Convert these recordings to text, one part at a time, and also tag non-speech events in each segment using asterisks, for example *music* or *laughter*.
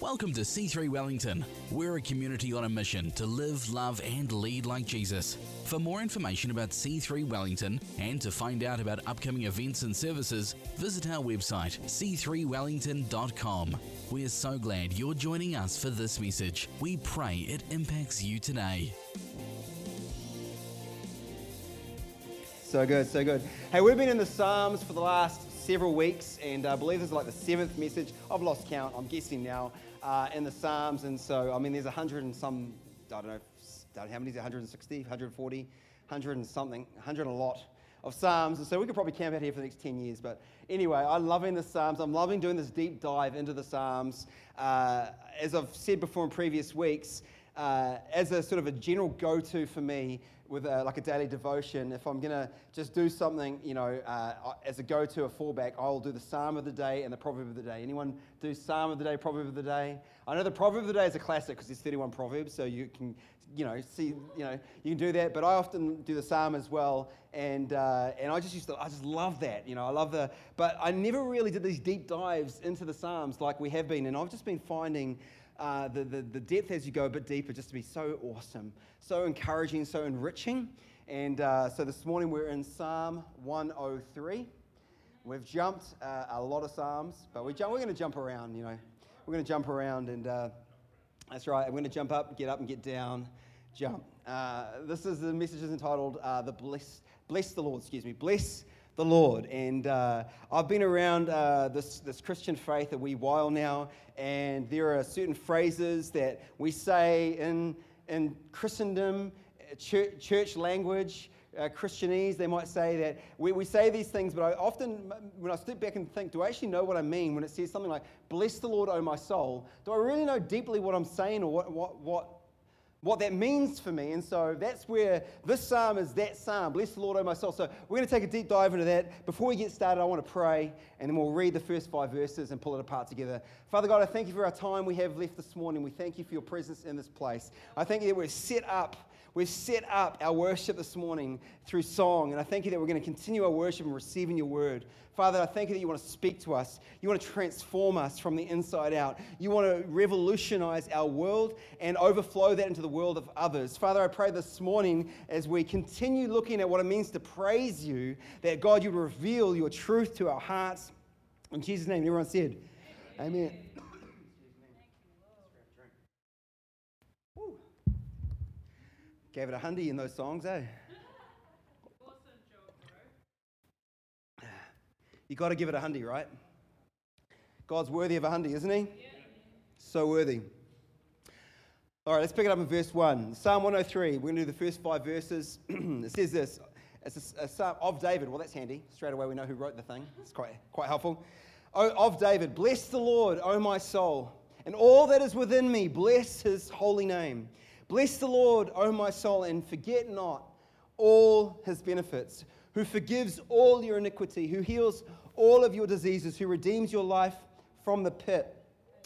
Welcome to C3 Wellington. We're a community on a mission to live, love, and lead like Jesus. For more information about C3 Wellington and to find out about upcoming events and services, visit our website c3wellington.com. We're so glad you're joining us for this message. We pray it impacts you today. So good, so good. Hey, we've been in the Psalms for the last several weeks, and I believe this is like the seventh message. I've lost count, I'm guessing now, uh, in the Psalms. And so, I mean, there's a hundred and some, I don't know, how many is it, 160, 140, 100 and something, 100 and a lot of Psalms. And so we could probably camp out here for the next 10 years. But anyway, I'm loving the Psalms. I'm loving doing this deep dive into the Psalms. Uh, as I've said before in previous weeks, uh, as a sort of a general go-to for me with a, like a daily devotion, if I'm going to just do something, you know, uh, as a go-to, a fallback, I'll do the Psalm of the day and the Proverb of the day. Anyone do Psalm of the day, Proverb of the day? I know the Proverb of the day is a classic because there's 31 Proverbs, so you can, you know, see, you know, you can do that. But I often do the Psalm as well, and uh, and I just used to, I just love that, you know, I love the. But I never really did these deep dives into the Psalms like we have been, and I've just been finding uh, the, the, the depth as you go a bit deeper just to be so awesome, so encouraging, so enriching. And uh, so this morning we're in Psalm 103. We've jumped uh, a lot of Psalms, but we jump, we're going to jump around, you know. We're going to jump around, and uh, that's right. I'm going to jump up, get up, and get down, jump. Uh, this is the message is entitled "The Bless, Bless the Lord." Excuse me, bless the Lord. And uh, I've been around uh, this, this Christian faith a wee while now, and there are certain phrases that we say in, in Christendom, church, church language. Uh, Christianese, they might say that we, we say these things, but I often, when I step back and think, do I actually know what I mean when it says something like, Bless the Lord, O my soul? Do I really know deeply what I'm saying or what, what, what what that means for me. And so that's where this psalm is that psalm. Bless the Lord, O my soul. So we're going to take a deep dive into that. Before we get started, I want to pray, and then we'll read the first five verses and pull it apart together. Father God, I thank you for our time we have left this morning. We thank you for your presence in this place. I thank you that we're set up We've set up our worship this morning through song, and I thank you that we're going to continue our worship and receiving your word. Father, I thank you that you want to speak to us. You want to transform us from the inside out. You want to revolutionize our world and overflow that into the world of others. Father, I pray this morning as we continue looking at what it means to praise you, that God, you reveal your truth to our hearts. In Jesus' name, everyone said, Amen. Amen. Gave it a hundy in those songs, eh? Awesome job, bro. You got to give it a hundy, right? God's worthy of a hundy, isn't he? Yeah. So worthy. All right, let's pick it up in verse 1. Psalm 103. We're going to do the first five verses. *clears throat* it says this It's a, a, psalm of David. Well, that's handy. Straight away, we know who wrote the thing. It's quite, quite helpful. Oh, of David. Bless the Lord, O my soul, and all that is within me. Bless his holy name. Bless the Lord, O my soul, and forget not all his benefits, who forgives all your iniquity, who heals all of your diseases, who redeems your life from the pit,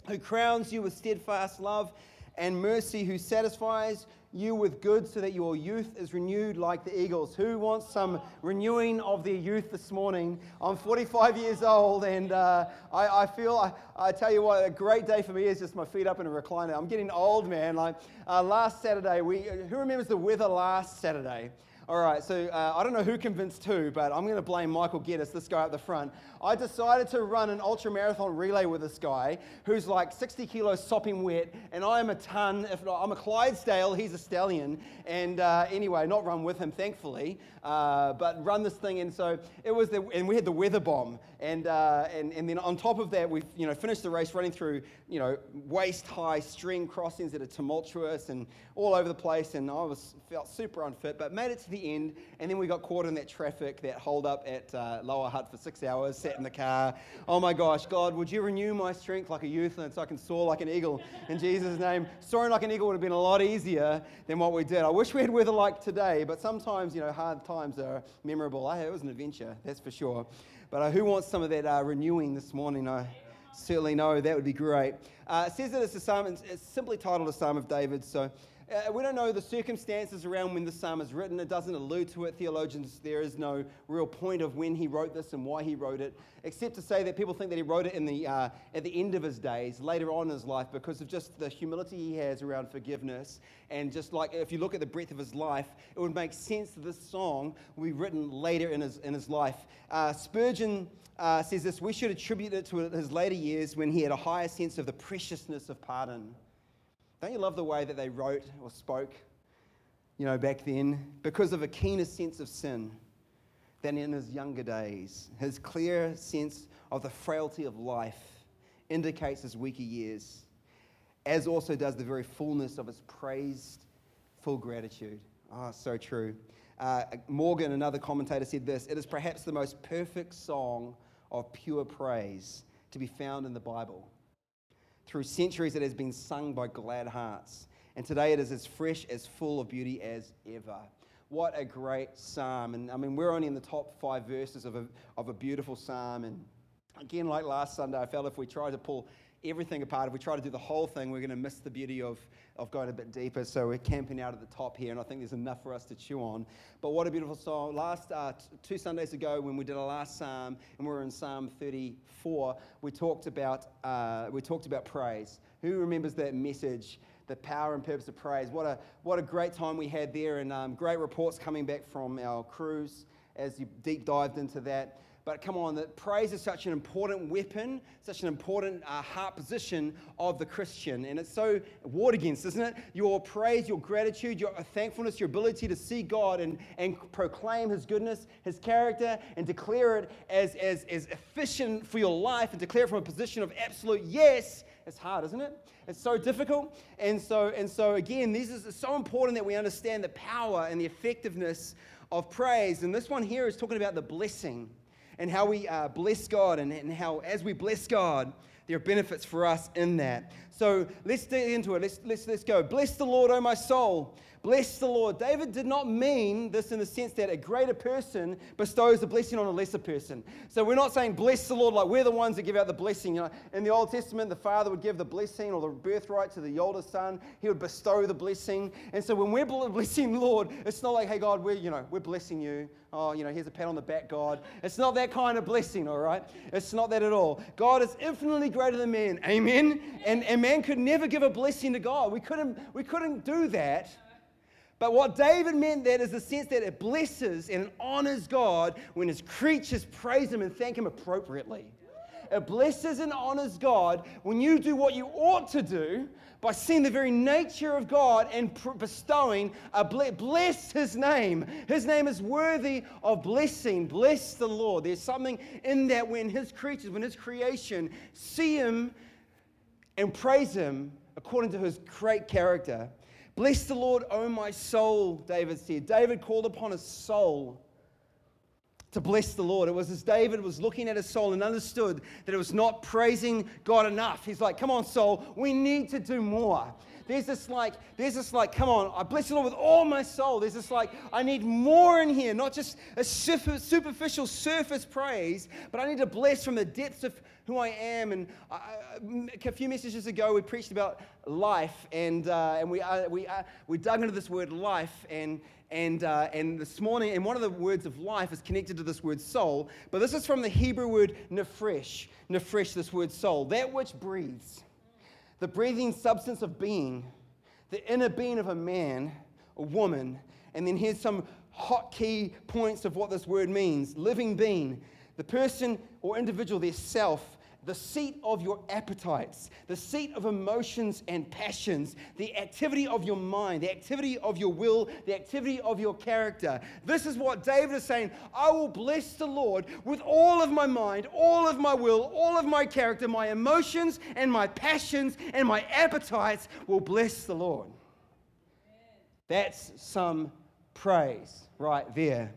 who crowns you with steadfast love and mercy, who satisfies you with good so that your youth is renewed like the eagles. Who wants some renewing of their youth this morning? I'm 45 years old and uh, I, I, feel, I, I, tell you what, a great day for me is just my feet up in a recliner. I'm getting old, man. Like uh, last Saturday, we, who remembers the weather last Saturday? All right, so uh, I don't know who convinced who, but I'm going to blame Michael Geddes, this guy at the front. I decided to run an ultra marathon relay with this guy who's like 60 kilos sopping wet, and I am a ton. If not, I'm a Clydesdale, he's a stallion. And uh, anyway, not run with him, thankfully, uh, but run this thing. And so it was, the, and we had the weather bomb, and uh, and and then on top of that, we you know finished the race running through you know waist high stream crossings that are tumultuous and all over the place, and I was felt super unfit, but made it to the the end, and then we got caught in that traffic, that hold up at uh, Lower Hutt for six hours, sat in the car. Oh my gosh, God, would you renew my strength like a youth and so I can soar like an eagle in Jesus' name? Soaring like an eagle would have been a lot easier than what we did. I wish we had weather like today, but sometimes, you know, hard times are memorable. it was an adventure, that's for sure. But uh, who wants some of that uh, renewing this morning? I certainly know that would be great. Uh, it says that it's a psalm, it's simply titled a Psalm of David, so Uh, we don't know the circumstances around when the psalm is written. It doesn't allude to it. Theologians, there is no real point of when he wrote this and why he wrote it, except to say that people think that he wrote it in the, uh, at the end of his days, later on in his life, because of just the humility he has around forgiveness. And just like if you look at the breadth of his life, it would make sense that this song will be written later in his, in his life. Uh, Spurgeon uh, says this we should attribute it to his later years when he had a higher sense of the preciousness of pardon. Don't you love the way that they wrote or spoke, you know, back then? Because of a keener sense of sin than in his younger days. His clear sense of the frailty of life indicates his weaker years, as also does the very fullness of his praised full gratitude. Ah, oh, so true. Uh, Morgan, another commentator, said this It is perhaps the most perfect song of pure praise to be found in the Bible. Through centuries, it has been sung by glad hearts. And today it is as fresh, as full of beauty as ever. What a great psalm. And I mean, we're only in the top five verses of a, of a beautiful psalm. And again, like last Sunday, I felt if we tried to pull everything apart, if we try to do the whole thing, we're going to miss the beauty of, of going a bit deeper. So we're camping out at the top here, and I think there's enough for us to chew on. But what a beautiful song. Last uh, t- two Sundays ago, when we did our last psalm, and we were in Psalm 34, we talked about, uh, we talked about praise. Who remembers that message? The power and purpose of praise. What a, what a great time we had there, and um, great reports coming back from our crews as you deep dived into that. But come on, that praise is such an important weapon, such an important uh, heart position of the Christian. And it's so warred against, isn't it? Your praise, your gratitude, your thankfulness, your ability to see God and, and proclaim His goodness, His character, and declare it as, as, as efficient for your life and declare it from a position of absolute yes. It's hard, isn't it? It's so difficult. And so, and so again, this is so important that we understand the power and the effectiveness of praise. And this one here is talking about the blessing and how we uh, bless God, and, and how as we bless God, there are benefits for us in that. So let's dig into it. Let's, let's, let's go. Bless the Lord, O my soul. Bless the Lord. David did not mean this in the sense that a greater person bestows a blessing on a lesser person. So we're not saying bless the Lord like we're the ones that give out the blessing. You know, in the Old Testament, the father would give the blessing or the birthright to the older son. He would bestow the blessing. And so when we're *laughs* blessing the Lord, it's not like, hey God, we're you know we're blessing you. Oh, you know, here's a pat on the back, God. It's not that kind of blessing, all right? It's not that at all. God is infinitely greater than man. Amen. And and man could never give a blessing to God. We couldn't we couldn't do that. But what David meant that is the sense that it blesses and honors God when his creatures praise him and thank him appropriately. It blesses and honors God when you do what you ought to do by seeing the very nature of God and bestowing a bless his name. His name is worthy of blessing. Bless the Lord. There's something in that when his creatures, when his creation see him and praise him according to his great character. Bless the Lord, O my soul, David said. David called upon his soul to bless the Lord. It was as David was looking at his soul and understood that it was not praising God enough. He's like, come on, soul, we need to do more. There's this like, there's this like, come on, I bless the Lord with all my soul. There's this like, I need more in here, not just a superficial surface praise, but I need to bless from the depths of who I am. And I, a few messages ago, we preached about life, and, uh, and we, uh, we, uh, we dug into this word life. And, and, uh, and this morning, and one of the words of life is connected to this word soul, but this is from the Hebrew word nephesh. Nephesh, this word soul, that which breathes, the breathing substance of being, the inner being of a man, a woman. And then here's some hot key points of what this word means living being, the person or individual, their self, the seat of your appetites, the seat of emotions and passions, the activity of your mind, the activity of your will, the activity of your character. This is what David is saying I will bless the Lord with all of my mind, all of my will, all of my character, my emotions and my passions and my appetites will bless the Lord. That's some praise right there.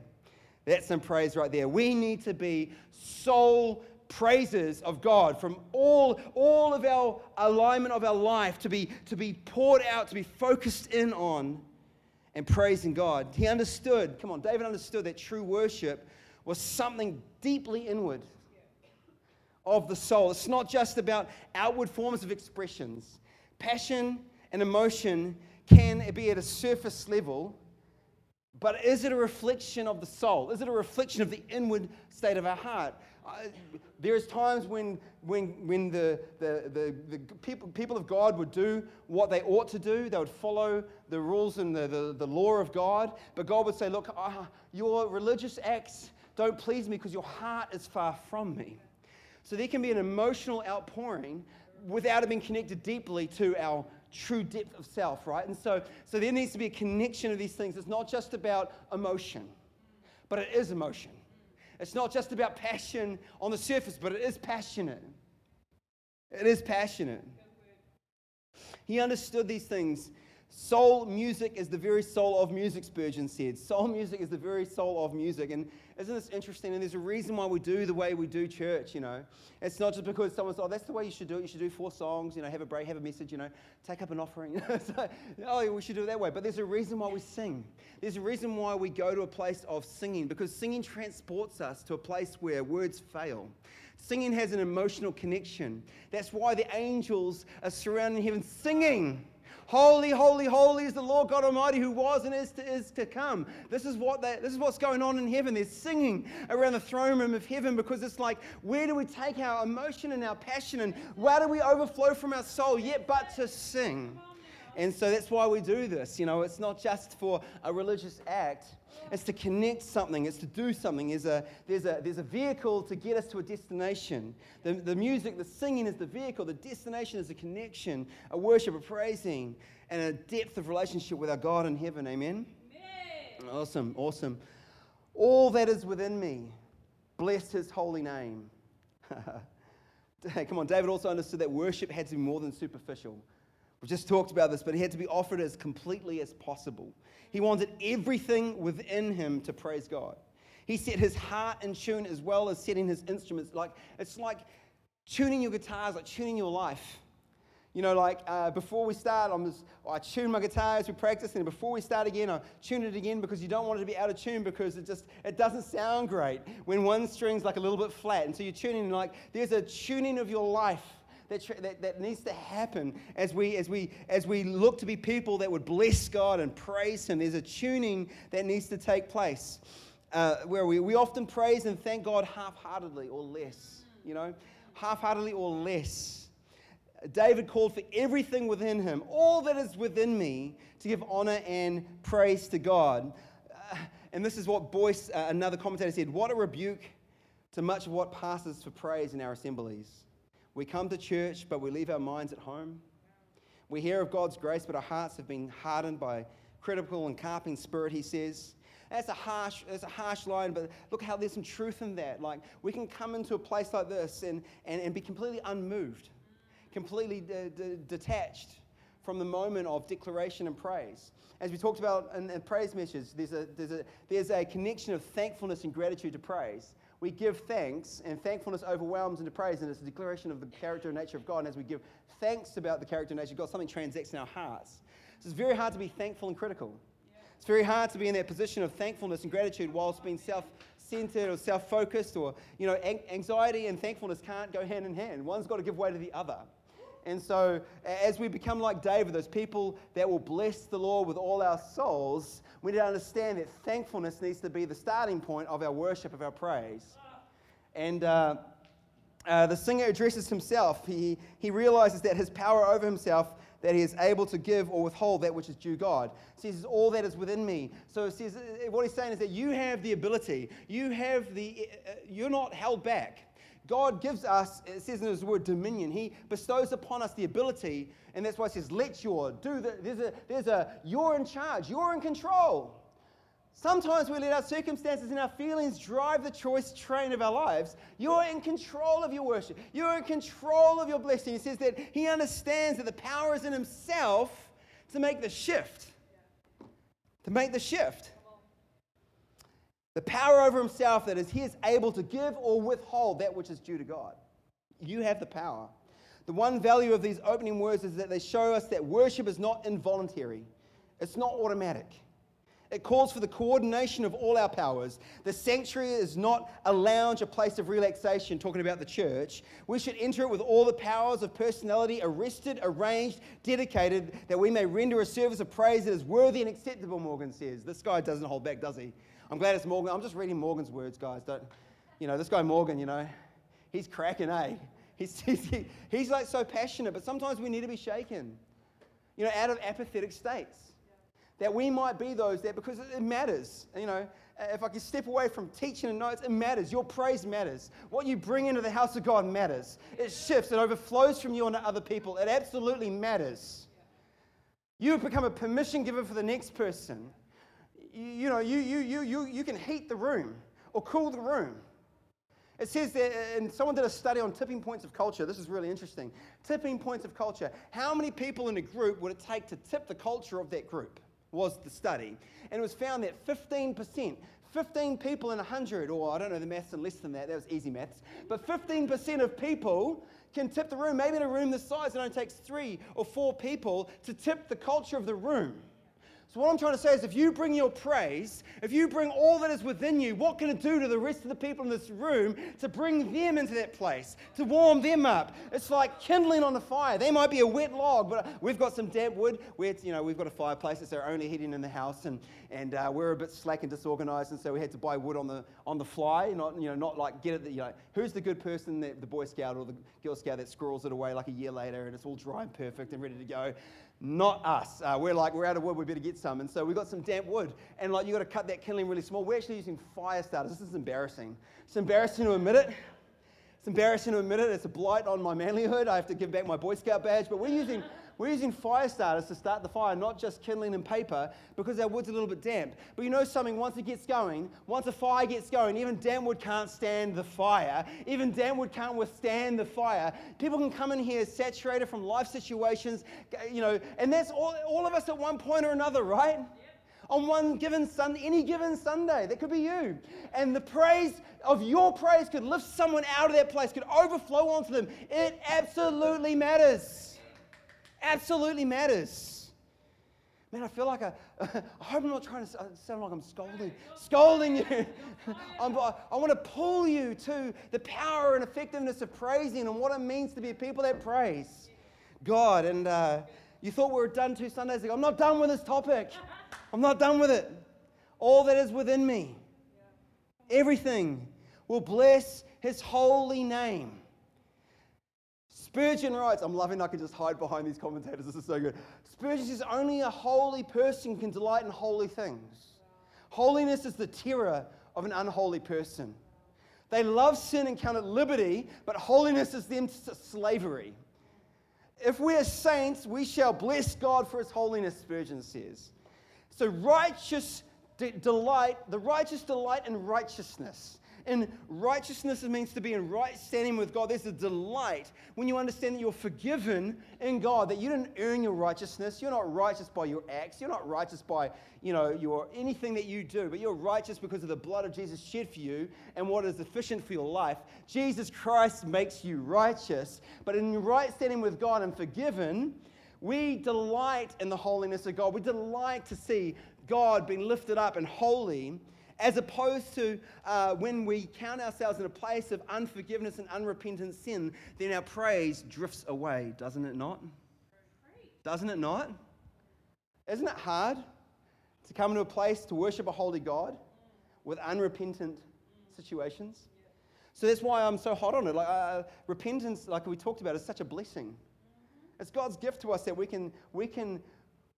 That's some praise right there. We need to be soul praises of God from all, all of our alignment of our life to be, to be poured out, to be focused in on and praising God. He understood, come on, David understood that true worship was something deeply inward of the soul. It's not just about outward forms of expressions. Passion and emotion can be at a surface level, but is it a reflection of the soul? Is it a reflection of the inward state of our heart? Uh, there's times when, when, when the, the, the, the, people, people of God would do what they ought to do. They would follow the rules and the, the, the law of God. But God would say, Look, uh, your religious acts don't please me because your heart is far from me. So there can be an emotional outpouring without it being connected deeply to our true depth of self, right? And so, so there needs to be a connection of these things. It's not just about emotion, but it is emotion. It's not just about passion on the surface, but it is passionate. It is passionate. He understood these things. Soul music is the very soul of music, Spurgeon said. Soul music is the very soul of music. And isn't this interesting? And there's a reason why we do the way we do church, you know. It's not just because someone oh, that's the way you should do it. You should do four songs, you know, have a break, have a message, you know, take up an offering. *laughs* so, oh, we should do it that way. But there's a reason why we sing. There's a reason why we go to a place of singing, because singing transports us to a place where words fail. Singing has an emotional connection. That's why the angels are surrounding heaven singing. Holy, holy, holy is the Lord God Almighty who was and is to, is to come. This is, what they, this is what's going on in heaven. They're singing around the throne room of heaven because it's like, where do we take our emotion and our passion and where do we overflow from our soul yet but to sing? And so that's why we do this. You know, it's not just for a religious act, it's to connect something, it's to do something. There's a, there's a, there's a vehicle to get us to a destination. The, the music, the singing is the vehicle, the destination is a connection, a worship, a praising, and a depth of relationship with our God in heaven. Amen? Amen. Awesome, awesome. All that is within me, bless his holy name. *laughs* Come on, David also understood that worship had to be more than superficial. We just talked about this, but he had to be offered as completely as possible. He wanted everything within him to praise God. He set his heart in tune as well as setting his instruments. Like it's like tuning your guitars, like tuning your life. You know, like uh, before we start, I'm just, I tune my guitar as we practice, and before we start again, I tune it again because you don't want it to be out of tune because it just it doesn't sound great when one string's like a little bit flat. And so you're tuning like there's a tuning of your life that, that, that needs to happen as we, as, we, as we look to be people that would bless God and praise Him. There's a tuning that needs to take place uh, where we, we often praise and thank God half heartedly or less, you know, half heartedly or less. David called for everything within him, all that is within me, to give honor and praise to God. Uh, and this is what Boice, uh, another commentator, said What a rebuke to much of what passes for praise in our assemblies. We come to church, but we leave our minds at home. We hear of God's grace, but our hearts have been hardened by critical and carping spirit, he says. That's a harsh, that's a harsh line, but look how there's some truth in that. Like we can come into a place like this and, and, and be completely unmoved, completely de- de- detached from the moment of declaration and praise. As we talked about in, in praise messages, there's a, there's, a, there's a connection of thankfulness and gratitude to praise we give thanks, and thankfulness overwhelms into praise, and it's a declaration of the character and nature of God. And as we give thanks about the character and nature of God, something transacts in our hearts. So it's very hard to be thankful and critical. It's very hard to be in that position of thankfulness and gratitude whilst being self centered or self focused, or, you know, anxiety and thankfulness can't go hand in hand. One's got to give way to the other. And so, as we become like David, those people that will bless the Lord with all our souls, we need to understand that thankfulness needs to be the starting point of our worship, of our praise. And uh, uh, the singer addresses himself. He, he realizes that his power over himself, that he is able to give or withhold that which is due God. He says, All that is within me. So says, uh, what he's saying is that you have the ability, you have the, uh, you're not held back. God gives us, it says in his word, dominion. He bestows upon us the ability, and that's why it says, let your, do the, there's a, there's a, you're in charge, you're in control. Sometimes we let our circumstances and our feelings drive the choice train of our lives. You're in control of your worship. You're in control of your blessing. He says that he understands that the power is in himself to make the shift. To make the shift the power over himself that is he is able to give or withhold that which is due to God. You have the power. The one value of these opening words is that they show us that worship is not involuntary, it's not automatic. It calls for the coordination of all our powers. The sanctuary is not a lounge, a place of relaxation, talking about the church. We should enter it with all the powers of personality arrested, arranged, dedicated, that we may render a service of praise that is worthy and acceptable, Morgan says. This guy doesn't hold back, does he? I'm glad it's Morgan. I'm just reading Morgan's words, guys. Don't, you know, this guy Morgan, you know, he's cracking, eh? He's, *laughs* he's, he's like so passionate, but sometimes we need to be shaken, you know, out of apathetic states that we might be those that because it matters. You know, if I can step away from teaching and notes, it matters. Your praise matters. What you bring into the house of God matters. It shifts, it overflows from you onto other people. It absolutely matters. You have become a permission giver for the next person. You, know, you, you, you, you, you can heat the room or cool the room. It says that, uh, and someone did a study on tipping points of culture. This is really interesting. Tipping points of culture. How many people in a group would it take to tip the culture of that group? was the study. And it was found that 15%, 15 people in 100, or I don't know the maths and less than that, that was easy maths, but 15% of people can tip the room. Maybe in a room this size, it only takes three or four people to tip the culture of the room. So, what I'm trying to say is if you bring your praise, if you bring all that is within you, what can it do to the rest of the people in this room to bring them into that place, to warm them up? It's like kindling on a fire. They might be a wet log, but we've got some damp wood. Where you know, we've got a fireplace. It's our only heating in the house, and, and uh, we're a bit slack and disorganized, and so we had to buy wood on the, on the fly, not, you know, not like get it, you know, who's the good person, that, the Boy Scout or the Girl Scout that squirrels it away like a year later and it's all dry and perfect and ready to go? Not us. Uh, we're like, we're out of wood, we better get some. And so we got some damp wood. And like, you got to cut that kindling really small. We're actually using fire starters. This is embarrassing. It's embarrassing to admit it. It's embarrassing to admit it. It's a blight on my manlyhood. I have to give back my Boy Scout badge. But we're using we're using fire starters to start the fire, not just kindling and paper, because our wood's a little bit damp. But you know something, once it gets going, once a fire gets going, even damp wood can't stand the fire. Even damp wood can't withstand the fire. People can come in here saturated from life situations, you know, and that's all, all of us at one point or another, right? on one given Sunday, any given Sunday. That could be you. And the praise of your praise could lift someone out of that place, could overflow onto them. It absolutely matters absolutely matters. Man, I feel like I, *laughs* I hope I'm not trying to sound like I'm scolding, scolding you. *laughs* i want to pull you to the power and effectiveness of praising and what it means to be people that praise God. And uh, you thought we were done two Sundays ago. I'm not done with this topic. I'm not done with it. All that is within me, everything will bless his holy name. Spurgeon writes, I'm loving I can just hide behind these commentators. This is so good. Spurgeon says, Only a holy person can delight in holy things. Holiness is the terror of an unholy person. They love sin and count it liberty, but holiness is them slavery. If we are saints, we shall bless God for his holiness, Spurgeon says. So, righteous de- delight, the righteous delight in righteousness in righteousness, it means to be in right standing with God. There's a delight when you understand that you're forgiven in God, that you didn't earn your righteousness. You're not righteous by your acts. You're not righteous by, you know, your anything that you do, but you're righteous because of the blood of Jesus shed for you and what is efficient for your life. Jesus Christ makes you righteous, but in right standing with God and forgiven, we delight in the holiness of God. We delight to see God being lifted up and holy as opposed to uh, when we count ourselves in a place of unforgiveness and unrepentant sin, then our praise drifts away, doesn't it not? Doesn't it not? Isn't it hard to come into a place to worship a holy God with unrepentant situations? So that's why I'm so hot on it. Like uh, repentance, like we talked about, is such a blessing. It's God's gift to us that we can, we can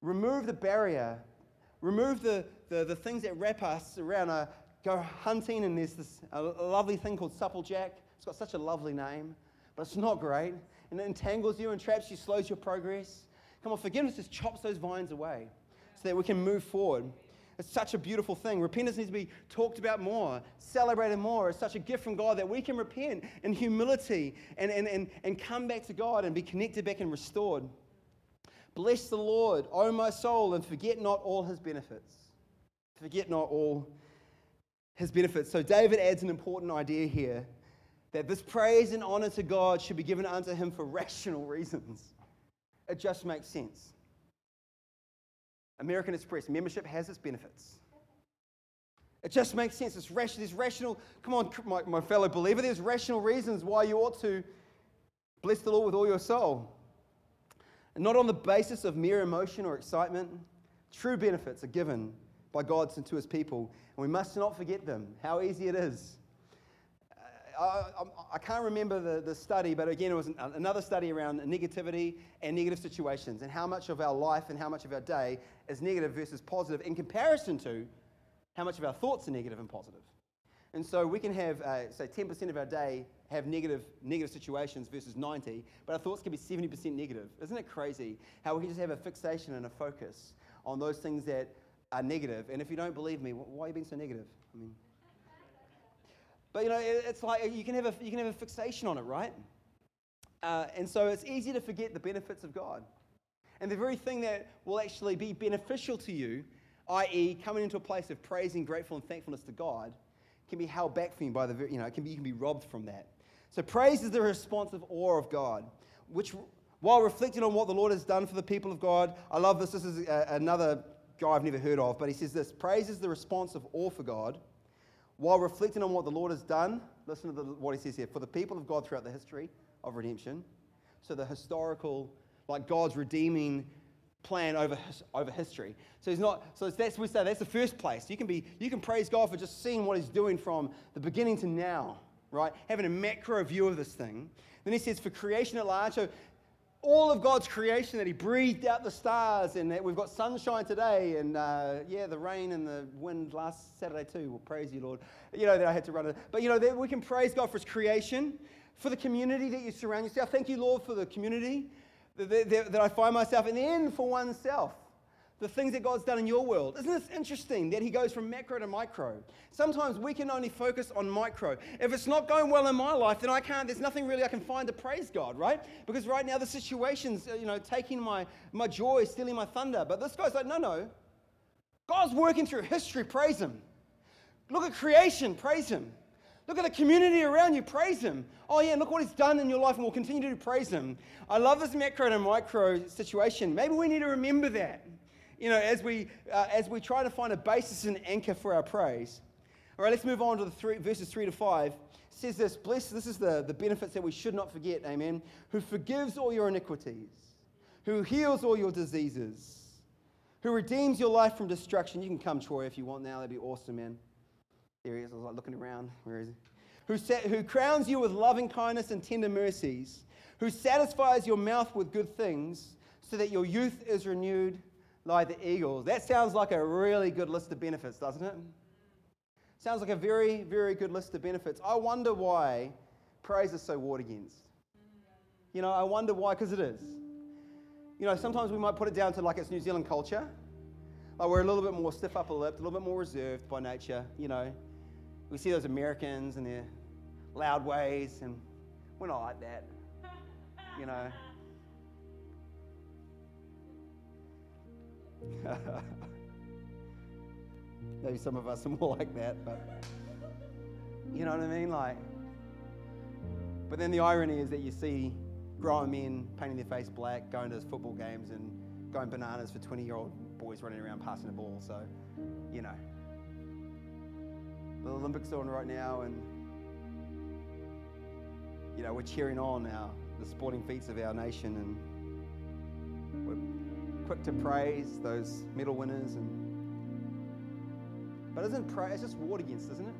remove the barrier remove the, the, the things that wrap us around, uh, go hunting, and there's this a lovely thing called supplejack. It's got such a lovely name, but it's not great. And it entangles you and traps you, slows your progress. Come on, forgiveness just chops those vines away so that we can move forward. It's such a beautiful thing. Repentance needs to be talked about more, celebrated more. It's such a gift from God that we can repent in humility and, and, and, and come back to God and be connected back and restored. Bless the Lord, O my soul, and forget not all his benefits. Forget not all his benefits. So, David adds an important idea here that this praise and honor to God should be given unto him for rational reasons. It just makes sense. American Express membership has its benefits. It just makes sense. It's rational. There's rational, come on, my, my fellow believer, there's rational reasons why you ought to bless the Lord with all your soul. And not on the basis of mere emotion or excitement. True benefits are given by God to his people, and we must not forget them. How easy it is. Uh, I, I, can't remember the, the study, but again, it was another study around negativity and negative situations and how much of our life and how much of our day is negative versus positive in comparison to how much of our thoughts are negative and positive. And so we can have, uh, say, 10% of our day have negative, negative situations versus 90, but our thoughts can be 70% negative. Isn't it crazy how we can just have a fixation and a focus on those things that are negative? And if you don't believe me, why are you being so negative? I mean, but you know, it's like you can have a, you can have a fixation on it, right? Uh, and so it's easy to forget the benefits of God. And the very thing that will actually be beneficial to you, i.e., coming into a place of praising, grateful, and thankfulness to God, can be held back from you by the, you know, it can be, you can be robbed from that. So praise is the responsive awe of God, which, while reflecting on what the Lord has done for the people of God, I love this. This is a, another guy I've never heard of, but he says this praise is the response of awe for God while reflecting on what the Lord has done, listen to the, what he says here for the people of God throughout the history of redemption. So the historical, like God's redeeming plan over, over history. So he's not, so that's, we say that's the first place. You can be, you can praise God for just seeing what he's doing from the beginning to now, right? Having a macro view of this thing. Then he says for creation at large. So all of God's creation that He breathed out the stars, and that we've got sunshine today, and uh, yeah, the rain and the wind last Saturday too. Well, praise you, Lord. You know that I had to run it, but you know that we can praise God for His creation, for the community that you surround yourself. Thank you, Lord, for the community that, that, that I find myself in, and for oneself the things that God's done in your world. Isn't this interesting that He goes from macro to micro? Sometimes we can only focus on micro. If it's not going well in my life, then I can't, there's nothing really I can find to praise God, right? Because right now the situation's, uh, you know, taking my, my joy, stealing my thunder. But this guy's like, no, no. God's working through history, praise Him. Look at creation, praise Him. Look at the community around you, praise Him. Oh, yeah, look what He's done in your life, and we'll continue to praise Him. I love this macro and micro situation. Maybe we need to remember that you know, as we, uh, as we try to find a basis and anchor for our praise. All right, let's move on to the three, verses 3 to 5. It says this, bless, this is the, the benefits that we should not forget, amen. Who forgives all your iniquities, who heals all your diseases, who redeems your life from destruction. You can come, Troy, if you want now. That'd be awesome, man. There he is. I was like looking around. Where is he? Who, who crowns you with loving kindness and tender mercies, who satisfies your mouth with good things, so that your youth is renewed like the eagles. That sounds like a really good list of benefits, doesn't it? Sounds like a very, very good list of benefits. I wonder why praise is so warred against. You know, I wonder why, because it is. You know, sometimes we might put it down to like it's New Zealand culture. Like we're a little bit more stiff upper lipped, a little bit more reserved by nature. You know, we see those Americans and their loud ways, and we're not like that. You know. *laughs* Maybe some of us are more like that, but you know what I mean? Like, but then the irony is that you see grown men painting their face black, going to football games and going bananas for 20 year old boys running around passing the ball. So, you know. The Olympics on right now, and you know we're cheering on our the sporting feats of our nation, and we're quick to praise those medal winners and but isn't praise just warred against, isn't it?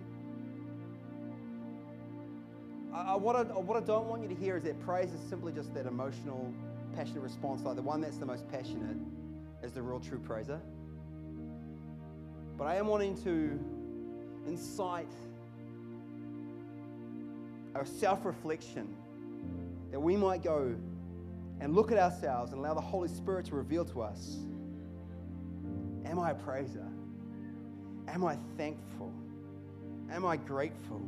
I, what, I, what I don't want you to hear is that praise is simply just that emotional, passionate response, like the one that's the most passionate is the real true praiser. But I am wanting to incite a self reflection that we might go and look at ourselves and allow the Holy Spirit to reveal to us Am I a praiser? Am I thankful? Am I grateful?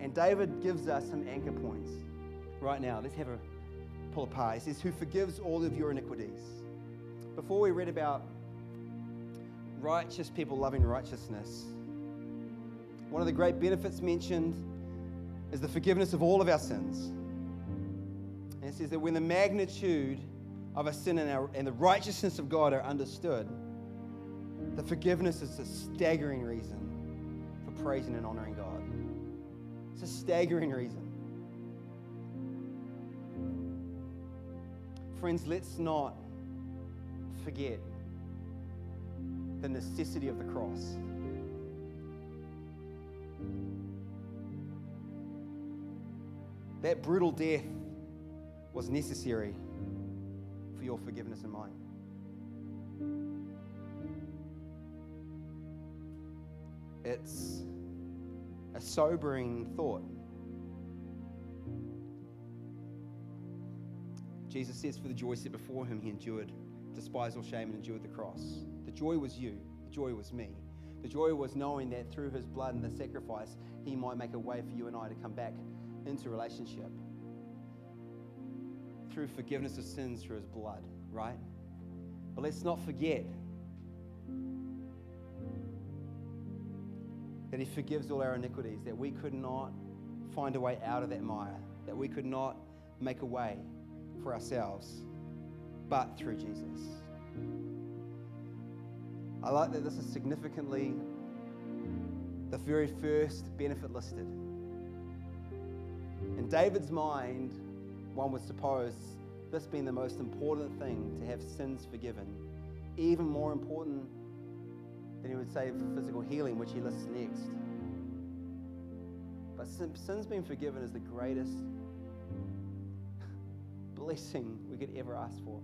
And David gives us some anchor points right now. Let's have a pull apart. He says, Who forgives all of your iniquities. Before we read about righteous people loving righteousness, one of the great benefits mentioned is the forgiveness of all of our sins. And it says that when the magnitude of a sin and, our, and the righteousness of God are understood, the forgiveness is a staggering reason for praising and honoring God. It's a staggering reason. Friends, let's not forget the necessity of the cross. That brutal death was necessary for your forgiveness and mine. It's a sobering thought. Jesus says, For the joy set before him, he endured, despise all shame, and endured the cross. The joy was you, the joy was me. The joy was knowing that through his blood and the sacrifice, he might make a way for you and I to come back into relationship. Through forgiveness of sins through his blood, right? But let's not forget that He forgives all our iniquities, that we could not find a way out of that mire, that we could not make a way for ourselves, but through Jesus. I like that this is significantly the very first benefit listed. In David's mind, one would suppose this being the most important thing to have sins forgiven, even more important than he would say for physical healing, which he lists next. But sin's being forgiven is the greatest *laughs* blessing we could ever ask for.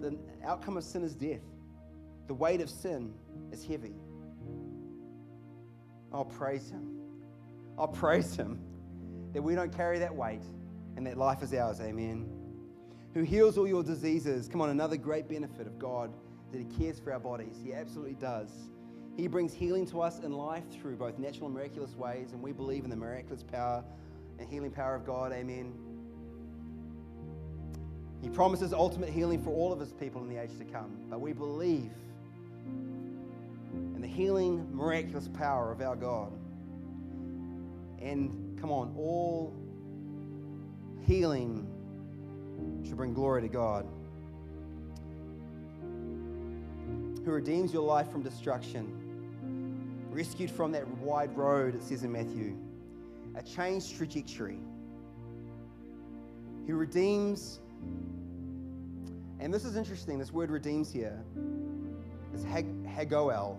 The outcome of sin is death. The weight of sin is heavy. I'll praise him. I'll praise him that we don't carry that weight and that life is ours. Amen. Who heals all your diseases. Come on, another great benefit of God that He cares for our bodies. He absolutely does. He brings healing to us in life through both natural and miraculous ways, and we believe in the miraculous power and healing power of God. Amen. He promises ultimate healing for all of His people in the age to come, but we believe in the healing, miraculous power of our God. And come on, all healing should bring glory to God who redeems your life from destruction, rescued from that wide road, it says in Matthew, a changed trajectory. He redeems, and this is interesting, this word redeems here is hagoel,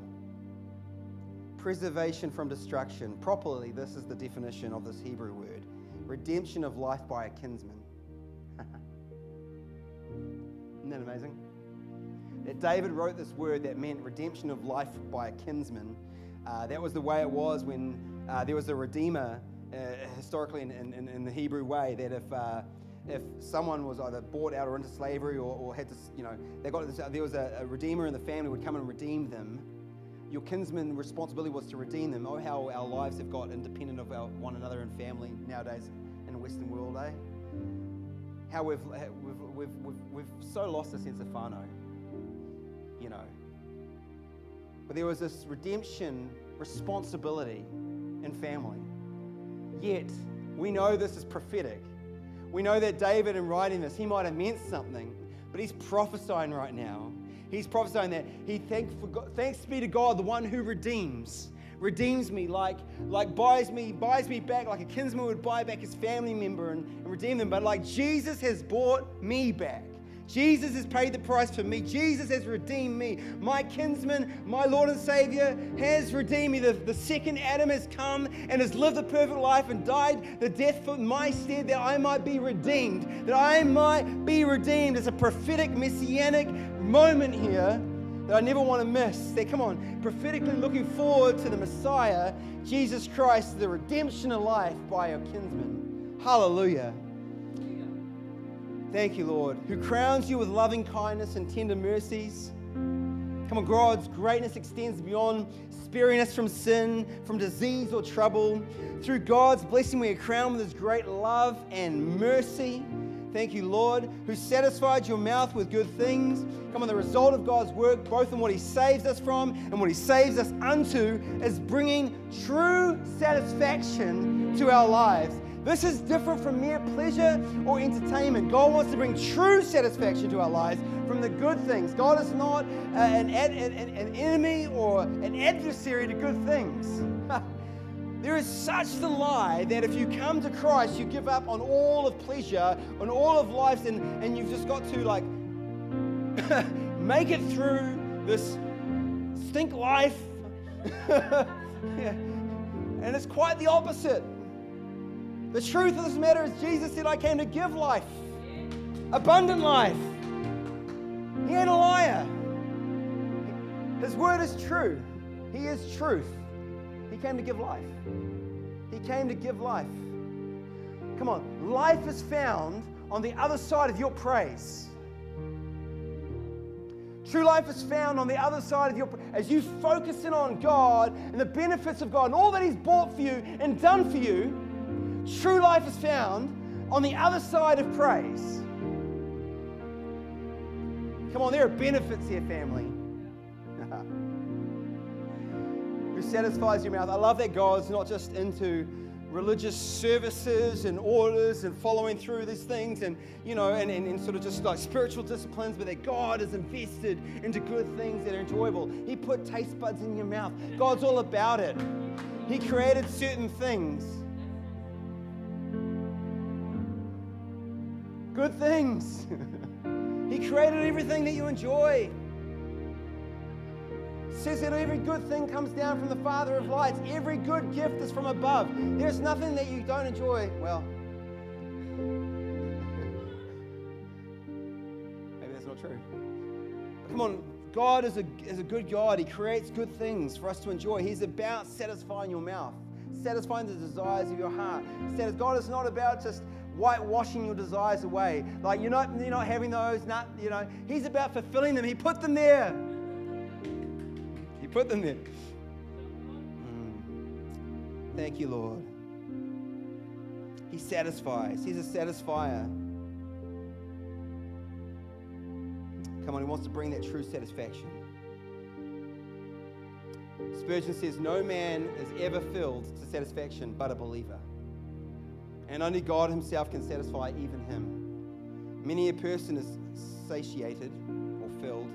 preservation from destruction. Properly, this is the definition of this Hebrew word redemption of life by a kinsman. *laughs* Isn't that amazing? that David wrote this word that meant redemption of life by a kinsman. Uh, that was the way it was when uh, there was a redeemer uh, historically in, in, in, the Hebrew way. That if uh, if someone was either bought out or into slavery or, or had to, you know, they got this, there was a, a redeemer in the family would come and redeem them. Your kinsman responsibility was to redeem them. Oh, how our lives have got independent of our, one another and family nowadays in the Western world, eh? How we've, we've, we've, we've, we've so lost a sense of whānau you know. But there was this redemption responsibility in family. Yet, we know this is prophetic. We know that David, in writing this, he might have meant something, but he's prophesying right now. He's prophesying that he thanks, for thanks be to God, the one who redeems, redeems me, like, like buys me, buys me back, like a kinsman would buy back his family member and, and redeem them. But like Jesus has bought me back. Jesus has paid the price for me. Jesus has redeemed me. My kinsman, my Lord and Savior, has redeemed me. The, the second Adam has come and has lived a perfect life and died the death for my stead that I might be redeemed, that I might be redeemed. It's a prophetic, messianic moment here that I never want to miss. That, come on, prophetically looking forward to the Messiah, Jesus Christ, the redemption of life by our kinsman. Hallelujah. Thank you, Lord, who crowns you with loving kindness and tender mercies. Come on, God's greatness extends beyond sparing us from sin, from disease or trouble. Through God's blessing, we are crowned with His great love and mercy. Thank you, Lord, who satisfied your mouth with good things. Come on, the result of God's work, both in what He saves us from and what He saves us unto, is bringing true satisfaction to our lives This is different from mere pleasure or entertainment. God wants to bring true satisfaction to our lives from the good things. God is not uh, an, an, an enemy or an adversary to good things. *laughs* There is such the lie that if you come to Christ, you give up on all of pleasure, on all of life, and, and you've just got to like *laughs* make it through this stink life. *laughs* yeah. And it's quite the opposite. The truth of this matter is, Jesus said, I came to give life, abundant life. He ain't a liar. His word is true. He is truth. He came to give life. He came to give life. Come on, life is found on the other side of your praise. True life is found on the other side of your as you focus in on God and the benefits of God and all that He's bought for you and done for you. True life is found on the other side of praise. Come on, there are benefits here, family. *laughs* Who satisfies your mouth. I love that God's not just into religious services and orders and following through these things and you know and, and, and, sort of just like spiritual disciplines but that god is invested into good things that are enjoyable he put taste buds in your mouth god's all about it he created certain things good things *laughs* he created everything that you enjoy says that every good thing comes down from the Father of lights. Every good gift is from above. There's nothing that you don't enjoy. Well, *laughs* maybe that's not true. But come on, God is a, is a good God. He creates good things for us to enjoy. He's about satisfying your mouth, satisfying the desires of your heart. God is not about just whitewashing your desires away. Like you're not, you're not having those, not, you know. He's about fulfilling them. He put them there. He put them there. Mm. Thank you, Lord. He satisfies. He's a satisfier. Come on, he wants to bring that true satisfaction. Spurgeon says, No man is ever filled to satisfaction but a believer. And only God Himself can satisfy even him. Many a person is satiated or filled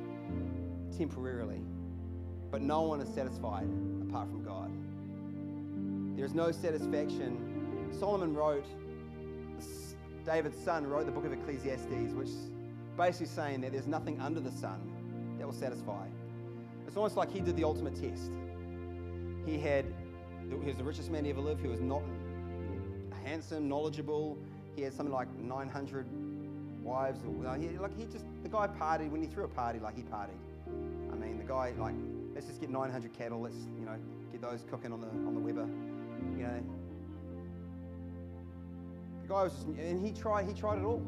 temporarily. But no one is satisfied apart from God. There is no satisfaction. Solomon wrote, David's son wrote the book of Ecclesiastes, which basically saying that there's nothing under the sun that will satisfy. It's almost like he did the ultimate test. He had, he was the richest man to ever live. He was not handsome, knowledgeable. He had something like 900 wives. He, like he just, the guy partied. When he threw a party, like he partied. I mean, the guy like let's just get 900 cattle. Let's, you know, get those cooking on the, on the Weber. You know, the guy was just, and he tried, he tried it all.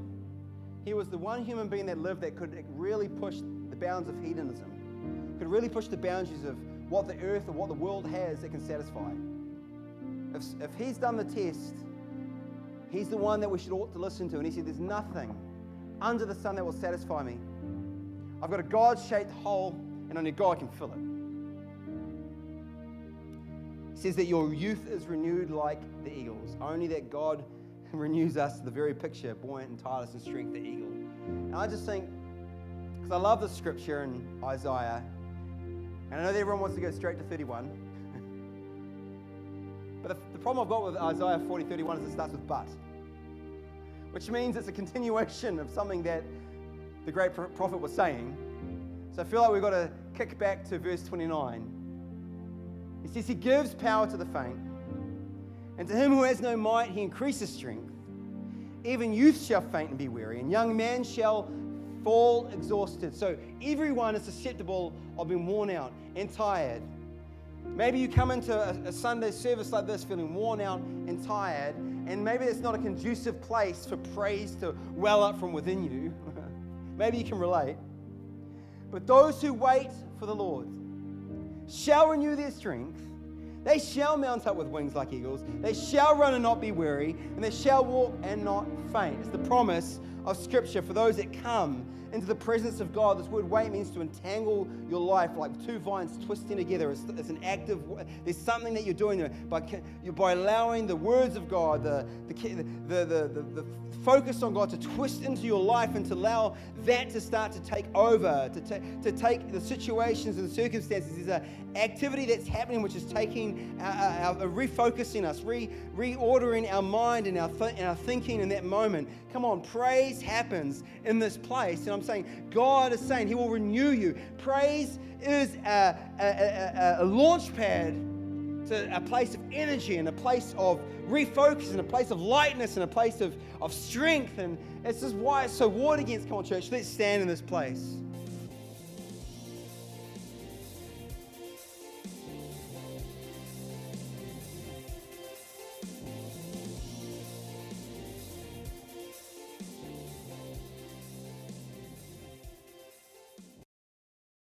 He was the one human being that lived that could really push the bounds of hedonism, could really push the boundaries of what the earth or what the world has that can satisfy. If, if he's done the test, he's the one that we should ought to listen to. And he said, There's nothing under the sun that will satisfy me. I've got a God shaped hole, and only God can fill it He says that your youth is renewed like the eagles. Only that God *laughs* renews us to the very picture, buoyant and tireless and strength, the eagle. And I just think, because I love the scripture in Isaiah, and I know that everyone wants to go straight to 31. But the, the problem I've got with Isaiah 40, 31 is it starts with but, which means it's a continuation of something that the great prophet was saying. So I feel like we've got to kick back to verse 29 he says, He gives power to the faint, and to him who has no might, He increases strength. Even youth shall faint and be weary, and young men shall fall exhausted. So everyone is susceptible of being worn out and tired. Maybe you come into a, a, Sunday service like this feeling worn out and tired, and maybe it's not a conducive place for praise to well up from within you. *laughs* maybe you can relate. But those who wait for the Lord, shall renew their strength. They shall mount up with wings like eagles. They shall run and not be weary, and they shall walk and not faint. It's the promise of Scripture for those that come into the presence of God. This word wait means to entangle your life like two vines twisting together. It's, it's an active, there's something that you're doing by, by allowing the words of God, the, the, the, the, the, focus on God to twist into your life and to allow that to start to take over, to, ta- to take the situations and the circumstances. There's an activity that's happening which is taking, uh, uh, our, our, our refocusing us, re, reordering our mind and our, th- and our thinking in that moment. Come on, praise happens in this place. And I'm saying, God is saying He will renew you. Praise is a, a, a, a launch pad to a place of energy and a place of refocus and a place of lightness and a place of, of strength. And this is why it's so warred against. Come on, church, let's stand in this place.